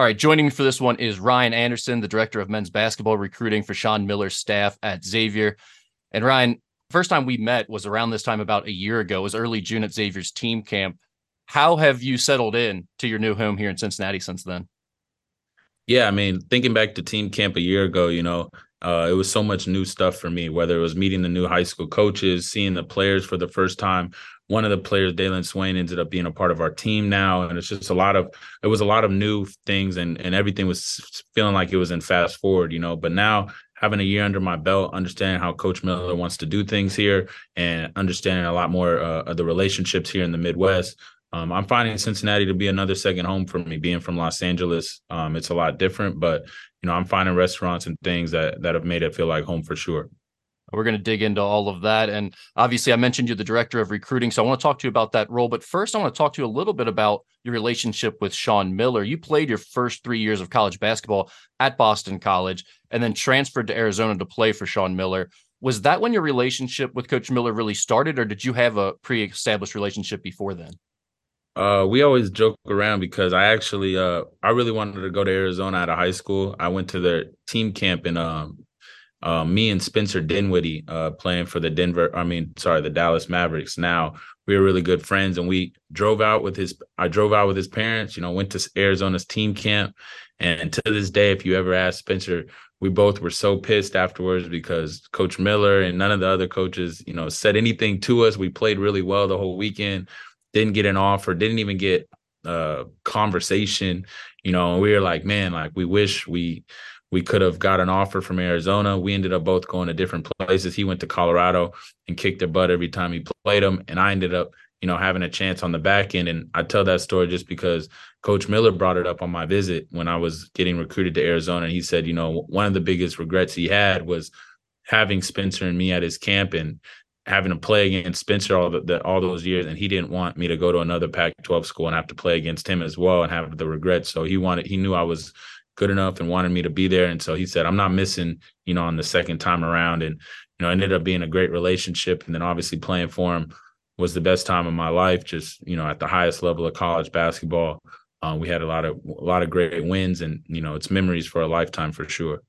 All right, joining me for this one is Ryan Anderson, the director of men's basketball recruiting for Sean Miller's staff at Xavier. And Ryan, first time we met was around this time about a year ago. It was early June at Xavier's team camp. How have you settled in to your new home here in Cincinnati since then? Yeah, I mean, thinking back to team camp a year ago, you know, uh, it was so much new stuff for me, whether it was meeting the new high school coaches, seeing the players for the first time, one of the players, Dailyn Swain, ended up being a part of our team now, and it's just a lot of it was a lot of new things, and and everything was feeling like it was in fast forward, you know. But now having a year under my belt, understanding how Coach Miller wants to do things here, and understanding a lot more uh, of the relationships here in the Midwest. Um, I'm finding Cincinnati to be another second home for me. Being from Los Angeles, um, it's a lot different, but you know, I'm finding restaurants and things that that have made it feel like home for sure. We're going to dig into all of that. And obviously, I mentioned you're the director of recruiting. So I want to talk to you about that role. But first, I want to talk to you a little bit about your relationship with Sean Miller. You played your first three years of college basketball at Boston College and then transferred to Arizona to play for Sean Miller. Was that when your relationship with Coach Miller really started, or did you have a pre established relationship before then? Uh, we always joke around because I actually uh I really wanted to go to Arizona out of high school. I went to their team camp in um uh, me and Spencer Dinwiddie uh, playing for the Denver, I mean, sorry, the Dallas Mavericks. Now we were really good friends, and we drove out with his. I drove out with his parents. You know, went to Arizona's team camp, and to this day, if you ever ask Spencer, we both were so pissed afterwards because Coach Miller and none of the other coaches, you know, said anything to us. We played really well the whole weekend, didn't get an offer, didn't even get a uh, conversation. You know, and we were like, man, like we wish we we could have got an offer from Arizona. We ended up both going to different places. He went to Colorado and kicked their butt every time he played them. And I ended up, you know, having a chance on the back end. And I tell that story just because Coach Miller brought it up on my visit when I was getting recruited to Arizona. And he said, you know, one of the biggest regrets he had was having Spencer and me at his camp and having to play against Spencer all the, the, all those years, and he didn't want me to go to another Pac-12 school and have to play against him as well and have the regrets. So he wanted, he knew I was good enough and wanted me to be there. And so he said, I'm not missing, you know, on the second time around. And, you know, ended up being a great relationship. And then obviously playing for him was the best time of my life, just, you know, at the highest level of college basketball. Uh, we had a lot of a lot of great wins and you know it's memories for a lifetime for sure.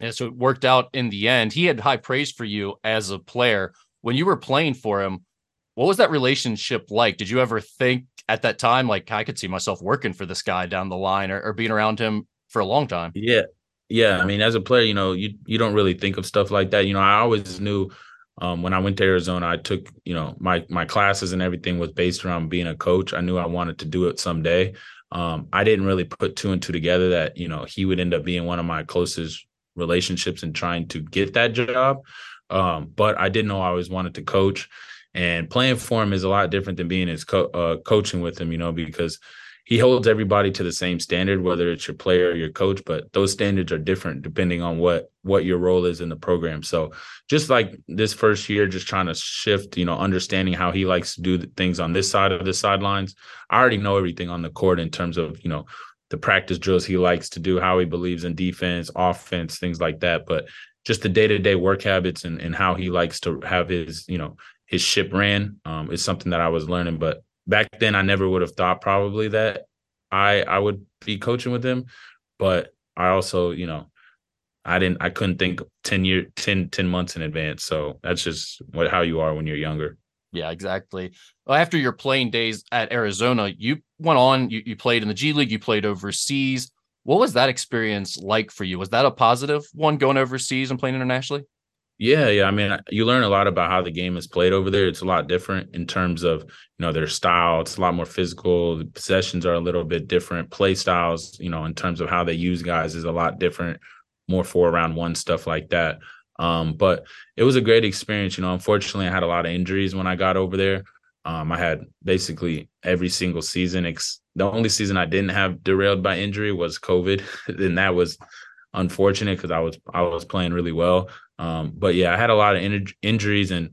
Yeah, so it worked out in the end. He had high praise for you as a player. When you were playing for him, what was that relationship like? Did you ever think at that time, like I could see myself working for this guy down the line or, or being around him for a long time. Yeah. Yeah. I mean, as a player, you know, you you don't really think of stuff like that. You know, I always knew um, when I went to Arizona, I took, you know, my my classes and everything was based around being a coach. I knew I wanted to do it someday. Um, I didn't really put two and two together that, you know, he would end up being one of my closest relationships and trying to get that job. Um, but I didn't know I always wanted to coach. And playing for him is a lot different than being his co- uh, coaching with him, you know, because he holds everybody to the same standard, whether it's your player or your coach, but those standards are different depending on what what your role is in the program. So just like this first year, just trying to shift, you know, understanding how he likes to do things on this side of the sidelines. I already know everything on the court in terms of, you know, the practice drills he likes to do, how he believes in defense, offense, things like that. But just the day-to-day work habits and, and how he likes to have his, you know, his ship ran um, is something that I was learning. But back then I never would have thought probably that I I would be coaching with him, but I also, you know, I didn't I couldn't think 10 year 10 10 months in advance. So that's just what how you are when you're younger. Yeah, exactly. Well, after your playing days at Arizona, you went on, you, you played in the G League, you played overseas. What was that experience like for you? Was that a positive one going overseas and playing internationally? Yeah, yeah. I mean, you learn a lot about how the game is played over there. It's a lot different in terms of you know their style. It's a lot more physical. The possessions are a little bit different. Play styles, you know, in terms of how they use guys, is a lot different. More four around one stuff like that. Um, but it was a great experience. You know, unfortunately, I had a lot of injuries when I got over there. Um, I had basically every single season. Ex- the only season I didn't have derailed by injury was COVID, and that was unfortunate because I was I was playing really well. Um, but yeah, I had a lot of in- injuries and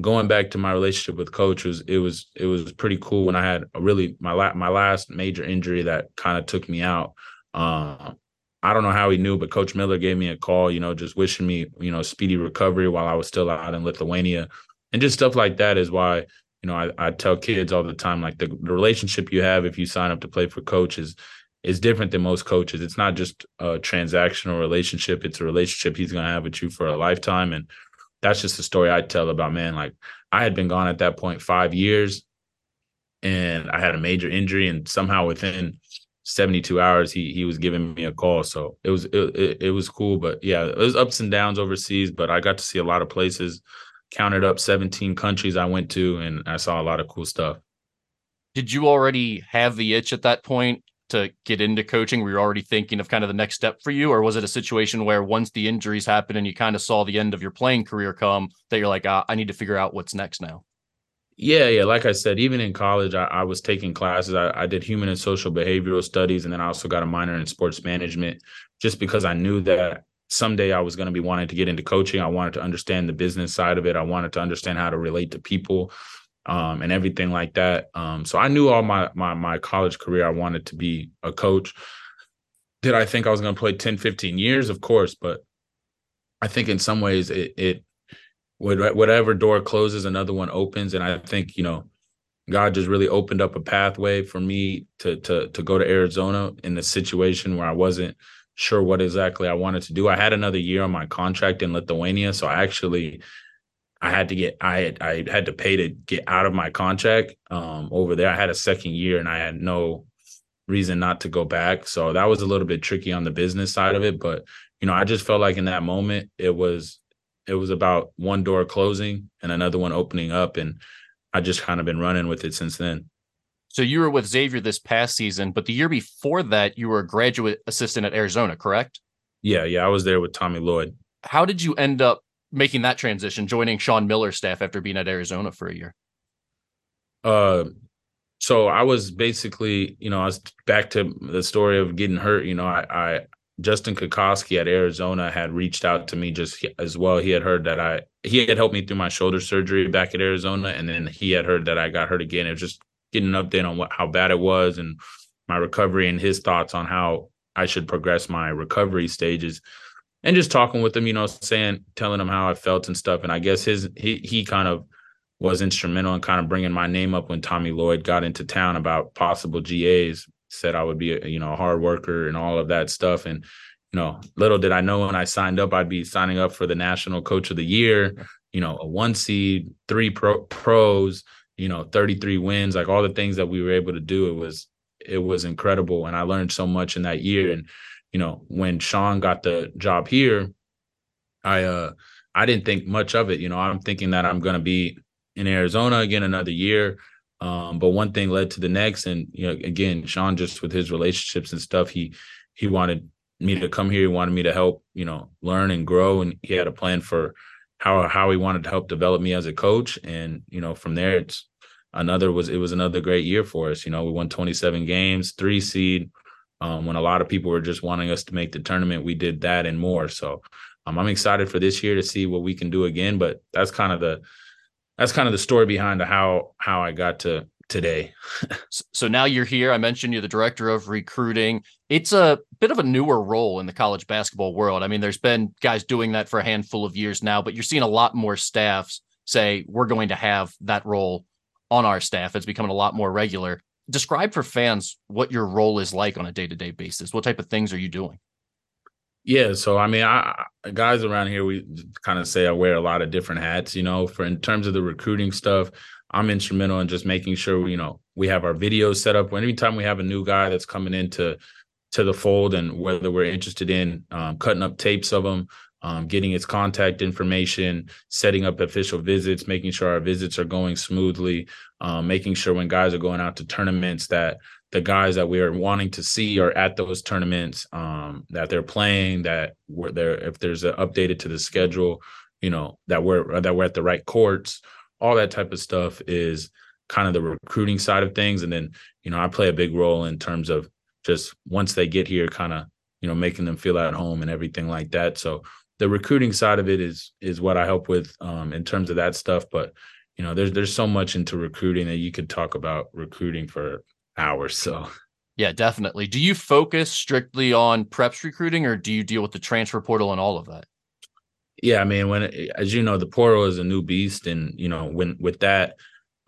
going back to my relationship with coach was it was it was pretty cool when I had a really my la- my last major injury that kind of took me out. Um, I don't know how he knew, but Coach Miller gave me a call, you know, just wishing me, you know, speedy recovery while I was still out in Lithuania. And just stuff like that is why, you know, I, I tell kids all the time, like the, the relationship you have if you sign up to play for coach is is different than most coaches. It's not just a transactional relationship; it's a relationship he's going to have with you for a lifetime. And that's just the story I tell about man. Like I had been gone at that point five years, and I had a major injury, and somehow within 72 hours he he was giving me a call. So it was it, it was cool, but yeah, it was ups and downs overseas. But I got to see a lot of places. Counted up 17 countries I went to, and I saw a lot of cool stuff. Did you already have the itch at that point to get into coaching? Were you already thinking of kind of the next step for you, or was it a situation where once the injuries happened and you kind of saw the end of your playing career come, that you're like, ah, I need to figure out what's next now? Yeah, yeah. Like I said, even in college, I, I was taking classes. I, I, did human and social behavioral studies, and then I also got a minor in sports management, just because I knew that someday I was going to be wanting to get into coaching. I wanted to understand the business side of it. I wanted to understand how to relate to people, um, and everything like that. Um, so I knew all my my my college career, I wanted to be a coach. Did I think I was going to play 10, 15 years? Of course, but I think in some ways it it whatever door closes, another one opens. And I think, you know, God just really opened up a pathway for me to to to go to Arizona in a situation where I wasn't sure what exactly I wanted to do. I had another year on my contract in Lithuania, so I actually I had to get I had I had to pay to get out of my contract um, over there. I had a second year and I had no reason not to go back. So that was a little bit tricky on the business side of it, but you know, I just felt like in that moment it was it was about one door closing and another one opening up and I just kind of been running with it since then. So you were with Xavier this past season, but the year before that you were a graduate assistant at Arizona, correct? Yeah, yeah, I was there with Tommy Lloyd. How did you end up making that transition, joining Sean Miller's staff after being at Arizona for a year? Uh so I was basically, you know, I was back to the story of getting hurt. You know, I, I Justin Kokoskie at Arizona had reached out to me just as well. He had heard that I he had helped me through my shoulder surgery back at Arizona, and then he had heard that I got hurt again. It was just getting an update on what how bad it was and my recovery and his thoughts on how I should progress my recovery stages. And just talking with him, you know, saying, telling him how I felt and stuff. And I guess his he he kind of was instrumental in kind of bringing my name up when Tommy Lloyd got into town about possible GAs said I would be a, you know a hard worker and all of that stuff. And you know, little did I know when I signed up, I'd be signing up for the National Coach of the Year. You know, a one seed, three pro- pros, you know, 33 wins, like all the things that we were able to do. It was it was incredible, and I learned so much in that year. And you know, when Sean got the job here, I uh I didn't think much of it. You know, I'm thinking that I'm to be in Arizona again another year. Um, but one thing led to the next, and you know, again, Sean just with his relationships and stuff, he he wanted me to come here. He wanted me to help, you know, learn and grow, and he had a plan for how how he wanted to help develop me as a coach. And you know, from there, it's another was it was another great year for us. You know, we won 27 games, three seed. Um, when a lot of people were just wanting us to make the tournament, we did that and more. So um, I'm excited for this year to see what we can do again. But that's kind of the that's kind of the story behind how how I got to today. so now you're here. I mentioned you're the director of recruiting. It's a bit of a newer role in the college basketball world. I mean, there's been guys doing that for a handful of years now, but you're seeing a lot more staffs say we're going to have that role on our staff. It's becoming a lot more regular. Describe for fans what your role is like on a day-to-day basis. What type of things are you doing? Yeah, so I mean, I, guys around here, we kind of say I wear a lot of different hats. You know, for in terms of the recruiting stuff, I'm instrumental in just making sure you know we have our videos set up. Anytime we have a new guy that's coming into to the fold, and whether we're interested in um, cutting up tapes of them, um, getting its contact information, setting up official visits, making sure our visits are going smoothly, um, making sure when guys are going out to tournaments that the guys that we are wanting to see are at those tournaments, um, that they're playing, that we're there. If there's an updated to the schedule, you know that we're that we're at the right courts, all that type of stuff is kind of the recruiting side of things. And then you know I play a big role in terms of just once they get here, kind of you know making them feel at home and everything like that. So the recruiting side of it is is what I help with um, in terms of that stuff. But you know, there's there's so much into recruiting that you could talk about recruiting for hours. So yeah, definitely. Do you focus strictly on preps recruiting or do you deal with the transfer portal and all of that? Yeah, I mean, when as you know, the portal is a new beast, and you know, when with that,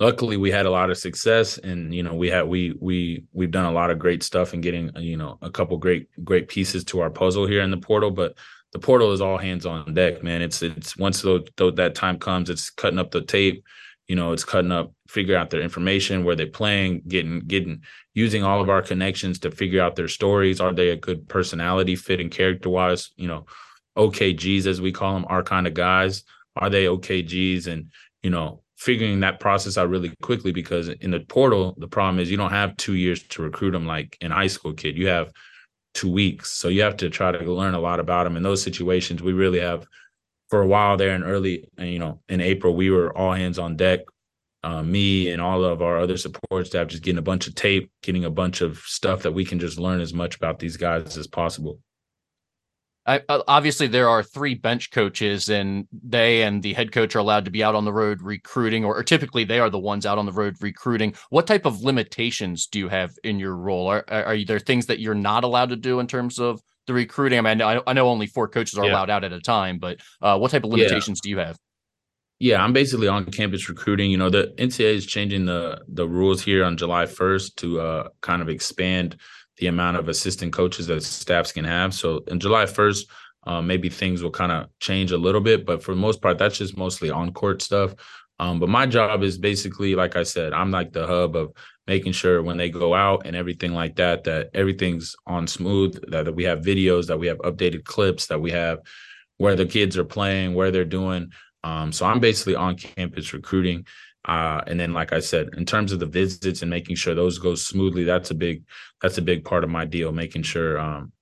luckily we had a lot of success and you know we had we we we've done a lot of great stuff and getting you know a couple great great pieces to our puzzle here in the portal but the portal is all hands on deck man. It's it's once the, that time comes it's cutting up the tape you know it's cutting up figure out their information where they're playing getting getting using all of our connections to figure out their stories. Are they a good personality fit and character wise you know okgs as we call them our kind of guys. Are they okgs and you know figuring that process out really quickly because in the portal, the problem is you don't have two years to recruit them like an high school kid. You have two weeks. So you have to try to learn a lot about them. In those situations, we really have for a while there in early, you know, in April, we were all hands on deck. Uh, me and all of our other support staff just getting a bunch of tape, getting a bunch of stuff that we can just learn as much about these guys as possible. I, uh, obviously, there are three bench coaches, and they and the head coach are allowed to be out on the road recruiting, or, or, typically they are the ones out on the road recruiting. What type of limitations do you have in your role? Are, are there things that you're not allowed to do in terms of the recruiting? I mean, I know, I know only four coaches are yeah. allowed out at a time, but uh, what type of limitations yeah. do you have? Yeah, I'm basically on campus recruiting. You know, the NCAA is changing the the rules here on July 1st to uh, kind of expand the amount of assistant coaches that staffs can have. So in July 1st, um, maybe things will kind of change a little bit, but for the most part, that's just mostly on court stuff. Um, but my job is basically, like I said, I'm like the hub of making sure when they go out and everything like that, that everything's on smooth, that, that we have videos, that we have updated clips, that we have where the kids are playing, where they're doing. Um, so I'm basically on campus recruiting. Uh, and then, like I said, in terms of the visits and making sure those go smoothly, that's a big that's a big part of my deal. Making sure um,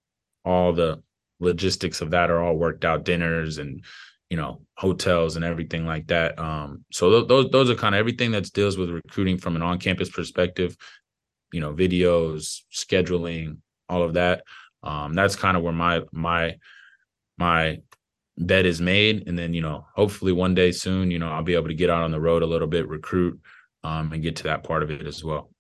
all the logistics of that are all worked out, dinners and you know hotels and everything like that. Um, so th- those those are kind of everything that deals with recruiting from an on campus perspective. You know, videos, scheduling, all of that. Um, that's kind of where my my my bet is made. And then you know hopefully one day soon you know i'll be able to get out on the road a little bit recruit um, and get to that part of it as well.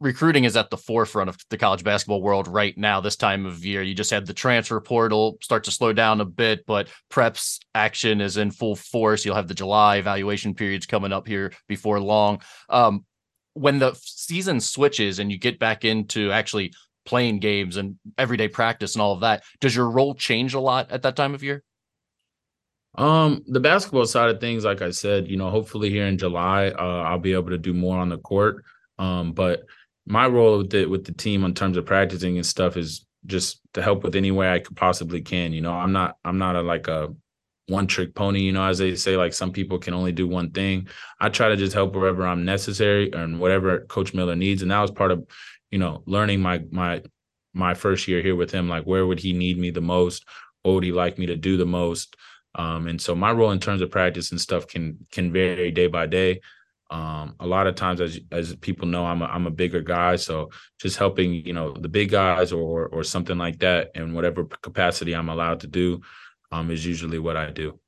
Recruiting is at the forefront of the college basketball world right now this time of year. You just had the transfer portal start to slow down a bit but preps action is in full force. You'll have the july evaluation periods coming up here before long. Um, when the season switches and you get back into actually playing games and everyday practice and all of that does your role change a lot at that time of year um, the basketball side of things, like I said, you know, hopefully here in July, uh, I'll be able to do more on the court. Um, but my role with the with the team in terms of practicing and stuff is just to help with any way I could possibly can. You know, I'm not I'm not a like a one trick pony, you know, as they say, like some people can only do one thing. I try to just help wherever I'm necessary and whatever Coach Miller needs. And that was part of, you know, learning my my my first year here with him. Like where would he need me the most? What would he like me to do the most? Um, and so my role in terms of practice and stuff can can vary day by day. Um, a lot of times, as as people know, I'm a, I'm a bigger guy, so just helping you know the big guys or or something like that in whatever capacity I'm allowed to do um, is usually what I do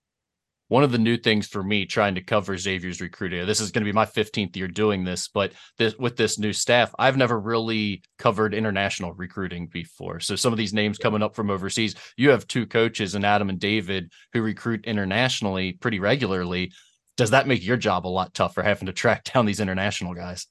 one of the new things for me trying to cover Xavier's recruiting. This is going to be my 15th year doing this, but this with this new staff, I've never really covered international recruiting before. So some of these names coming up from overseas, you have two coaches and Adam and David who recruit internationally pretty regularly. Does that make your job a lot tougher having to track down these international guys?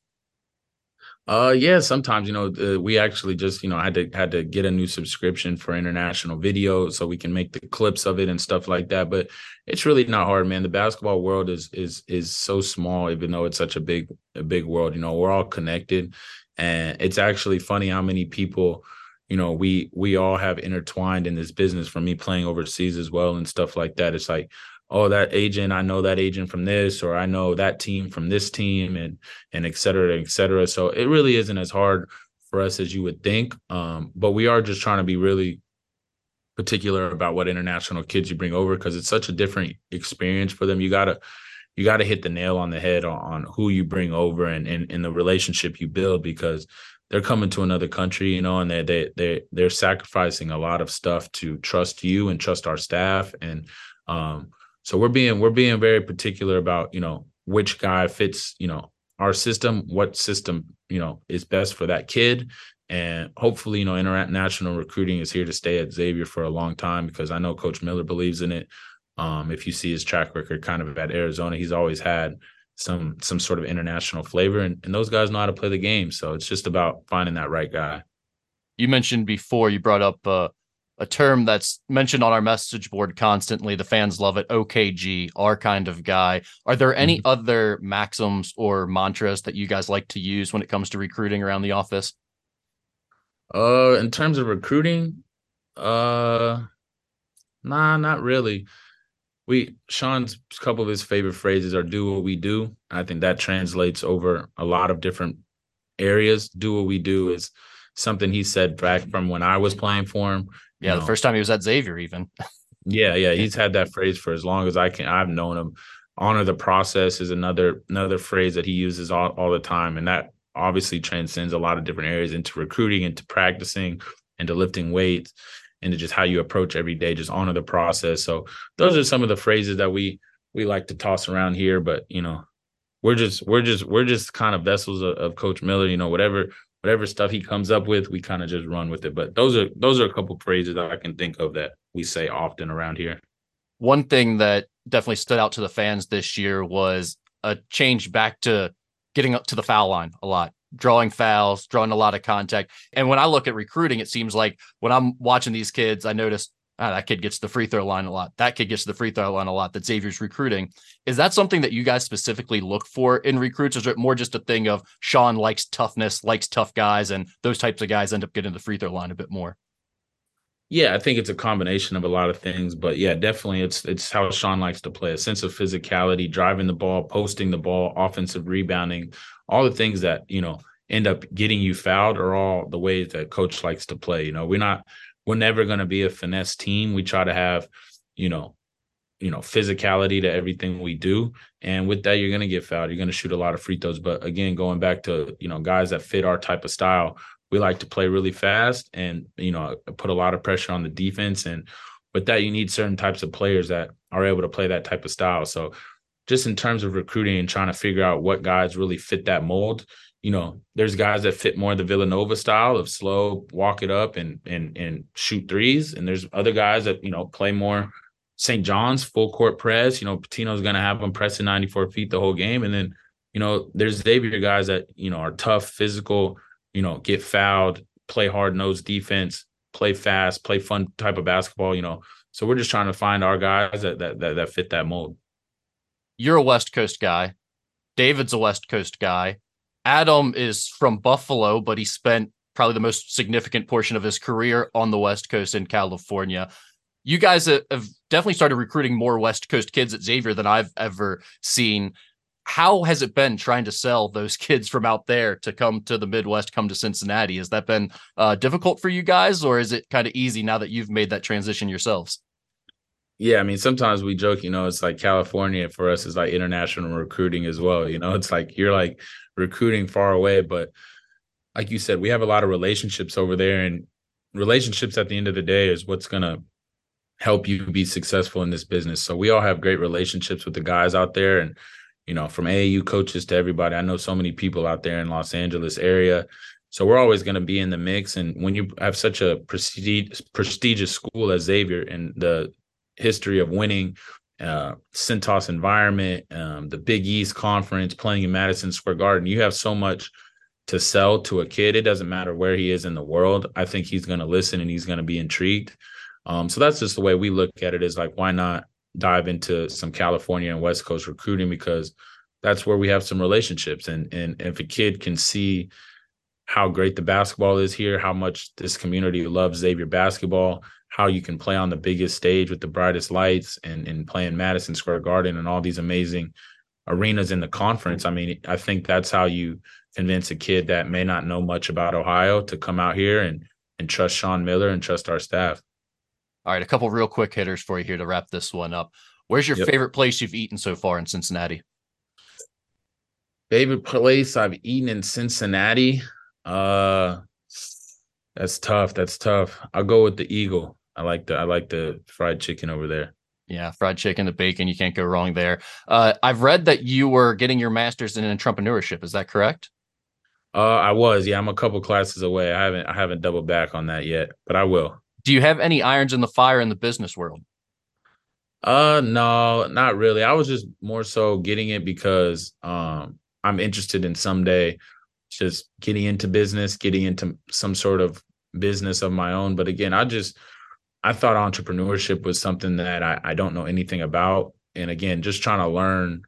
Uh, yeah, sometimes you know uh, we actually just you know had to had to get a new subscription for international video so we can make the clips of it and stuff like that. But it's really not hard, man. The basketball world is is is so small, even though it's such a big a big world. You know, we're all connected, and it's actually funny how many people you know we we all have intertwined in this business from me playing overseas as well and stuff like that it's like oh that agent i know that agent from this or i know that team from this team and and et cetera et cetera so it really isn't as hard for us as you would think um, but we are just trying to be really particular about what international kids you bring over because it's such a different experience for them you gotta you gotta hit the nail on the head on, on who you bring over and, and and the relationship you build because they're coming to another country, you know, and they they they they're sacrificing a lot of stuff to trust you and trust our staff. And um, so we're being we're being very particular about you know which guy fits you know our system, what system you know is best for that kid, and hopefully you know international recruiting is here to stay at Xavier for a long time because I know Coach Miller believes in it. Um, if you see his track record, kind of at Arizona, he's always had some some sort of international flavor. And, and those guys know how to play the game. So it's just about finding that right guy. You mentioned before you brought up uh, a term that's mentioned on our message board constantly. The fans love it. OKG, our kind of guy. Are there any mm-hmm. other maxims or mantras that you guys like to use when it comes to recruiting around the office? Uh, in terms of recruiting, uh, nah, not really. We Sean's couple of his favorite phrases are "do what we do." I think that translates over a lot of different areas. "Do what we do" is something he said back from when I was playing for him. Yeah, know. the first time he was at Xavier, even. yeah, yeah, he's had that phrase for as long as I can. I've known him. Honor the process is another another phrase that he uses all, all the time, and that obviously transcends a lot of different areas into recruiting, into practicing, into lifting weights, into just how you approach every day. Just honor the process. So those are some of the phrases that we we like to toss around here. But you know, we're just we're just we're just kind of vessels of, of Coach Miller. You know, whatever whatever stuff he comes up with, we kind of just run with it. But those are those are a couple phrases that I can think of that we say often around here. One thing that definitely stood out to the fans this year was a change back to getting up to the foul line a lot, drawing fouls, drawing a lot of contact. And when I look at recruiting, it seems like when I'm watching these kids, I notice ah, that kid gets the free throw line a lot. That kid gets the free throw line a lot. That Xavier's recruiting. Is that something that you guys specifically look for in recruits? Or is it more just a thing of Sean likes toughness, likes tough guys, and those types of guys end up getting the free throw line a bit more? Yeah, I think it's a combination of a lot of things, but yeah, definitely it's it's how Sean likes to play. A sense of physicality, driving the ball, posting the ball, offensive rebounding, all the things that, you know, end up getting you fouled are all the ways that coach likes to play. You know, we're not we're never going to be a finesse team. We try to have, you know, you know, physicality to everything we do. And with that, you're going to get fouled. You're going to shoot a lot of free throws. But again, going back to, you know, guys that fit our type of style, we like to play really fast and you know put a lot of pressure on the defense and with that you need certain types of players that are able to play that type of style so just in terms of recruiting and trying to figure out what guys really fit that mold you know there's guys that fit more the villanova style of slow walk it up and and and shoot threes and there's other guys that you know play more st john's full court press you know Pitino's to have them pressing 94 feet the whole game and then you know there's xavier guys that you know are tough physical you know, get fouled, play hard nosed defense, play fast, play fun type of basketball, you know. So we're just trying to find our guys that that that, that fit that mold. You're a West Coast guy. David's a West Coast guy. Adam is from Buffalo, but he spent probably the most significant portion of his career on the West Coast in California. You guys have definitely started recruiting more West Coast kids at Xavier than I've ever seen how has it been trying to sell those kids from out there to come to the Midwest, come to Cincinnati? Has that been uh, difficult for you guys, or is it kind of easy now that you've made that transition yourselves? Yeah, I mean, sometimes we joke, you know, it's like California for us is like international recruiting as well. You know, it's like you're like recruiting far away, but like you said, we have a lot of relationships over there, and relationships at the end of the day is what's gonna help you be successful in this business. So we all have great relationships with the guys out there, and you know, from AAU coaches to everybody. I know so many people out there in Los Angeles area. So we're always going to be in the mix. And when you have such a prestige, prestigious school as Xavier and the history of winning, uh, Cintas environment, um, the Big East conference, playing in Madison Square Garden, you have so much to sell to a kid. It doesn't matter where he is in the world. I think he's going to listen and he's going to be intrigued. Um, so that's just the way we look at it is like, why not dive into some California and West Coast recruiting because that's where we have some relationships. And and if a kid can see how great the basketball is here, how much this community loves Xavier basketball, how you can play on the biggest stage with the brightest lights and and play in Madison Square Garden and all these amazing arenas in the conference. I mean, I think that's how you convince a kid that may not know much about Ohio to come out here and and trust Sean Miller and trust our staff. All right, a couple real quick hitters for you here to wrap this one up. Where's your yep. favorite place you've eaten so far in Cincinnati? Favorite place I've eaten in Cincinnati? Uh that's tough. That's tough. I'll go with the Eagle. I like the I like the fried chicken over there. Yeah, fried chicken, the bacon, you can't go wrong there. Uh, I've read that you were getting your master's in entrepreneurship. Is that correct? Uh, I was. Yeah, I'm a couple classes away. I haven't I haven't doubled back on that yet, but I will. Do you have any irons in the fire in the business world? Uh no, not really. I was just more so getting it because um I'm interested in someday just getting into business, getting into some sort of business of my own. But again, I just I thought entrepreneurship was something that I, I don't know anything about. And again, just trying to learn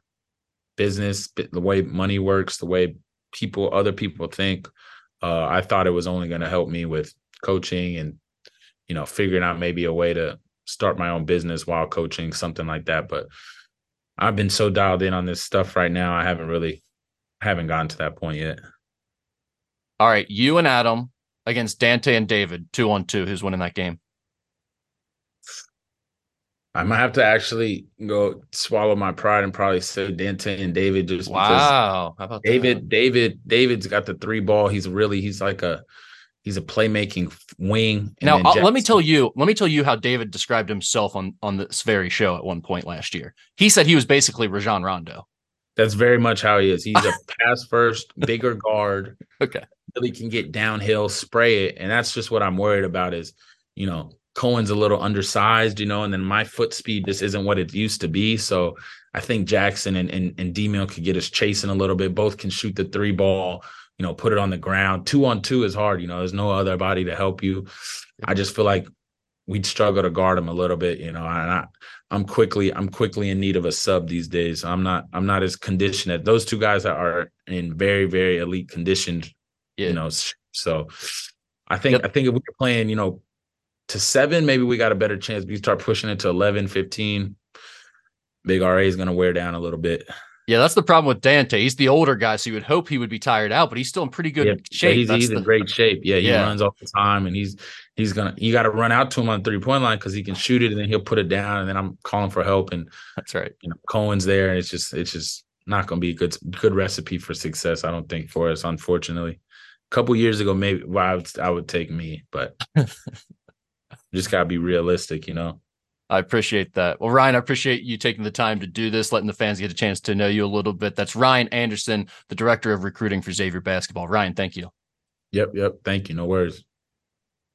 business, the way money works, the way people, other people think. Uh, I thought it was only going to help me with coaching and, you know, figuring out maybe a way to start my own business while coaching, something like that. But I've been so dialed in on this stuff right now. I haven't really, haven't gotten to that point yet. All right. You and Adam against Dante and David, two on two. Who's winning that game? I might have to actually go swallow my pride and probably say Dante and David just wow. How about David? That? David, David's got the three ball. He's really he's like a he's a playmaking wing. Now uh, let me tell you, let me tell you how David described himself on on this very show at one point last year. He said he was basically Rajon Rondo. That's very much how he is. He's a pass first, bigger guard. Okay. Really can get downhill, spray it. And that's just what I'm worried about is, you know, Cohen's a little undersized, you know, and then my foot speed just isn't what it used to be. So I think Jackson and and, and D Mill could get us chasing a little bit. Both can shoot the three ball, you know, put it on the ground. Two on two is hard, you know. There's no other body to help you. I just feel like we'd struggle to guard him a little bit, you know. And I, I'm quickly I'm quickly in need of a sub these days. I'm not I'm not as conditioned as those two guys are in very very elite conditioned, yeah. you know. So I think yep. I think if we're playing, you know, to seven, maybe we got a better chance. We start pushing it to 11, 15. Big RA is going to wear down a little bit. Yeah, that's the problem with Dante. He's the older guy, so you would hope he would be tired out, but he's still in pretty good yeah, shape. he's, he's the... in great shape. Yeah, he yeah. runs all the time, and he's he's gonna. You got to run out to him on three point line because he can shoot it, and then he'll put it down, and then I'm calling for help, and that's right. You know, Cohen's there, and it's just it's just not going to be a good good recipe for success. I don't think for us, unfortunately. A couple years ago, maybe well, I would I would take me, but just gotta be realistic, you know. I appreciate that. Well, Ryan, I appreciate you taking the time to do this, letting the fans get a chance to know you a little bit. That's Ryan Anderson, the director of recruiting for Xavier basketball. Ryan, thank you. Yep, yep. Thank you. No worries.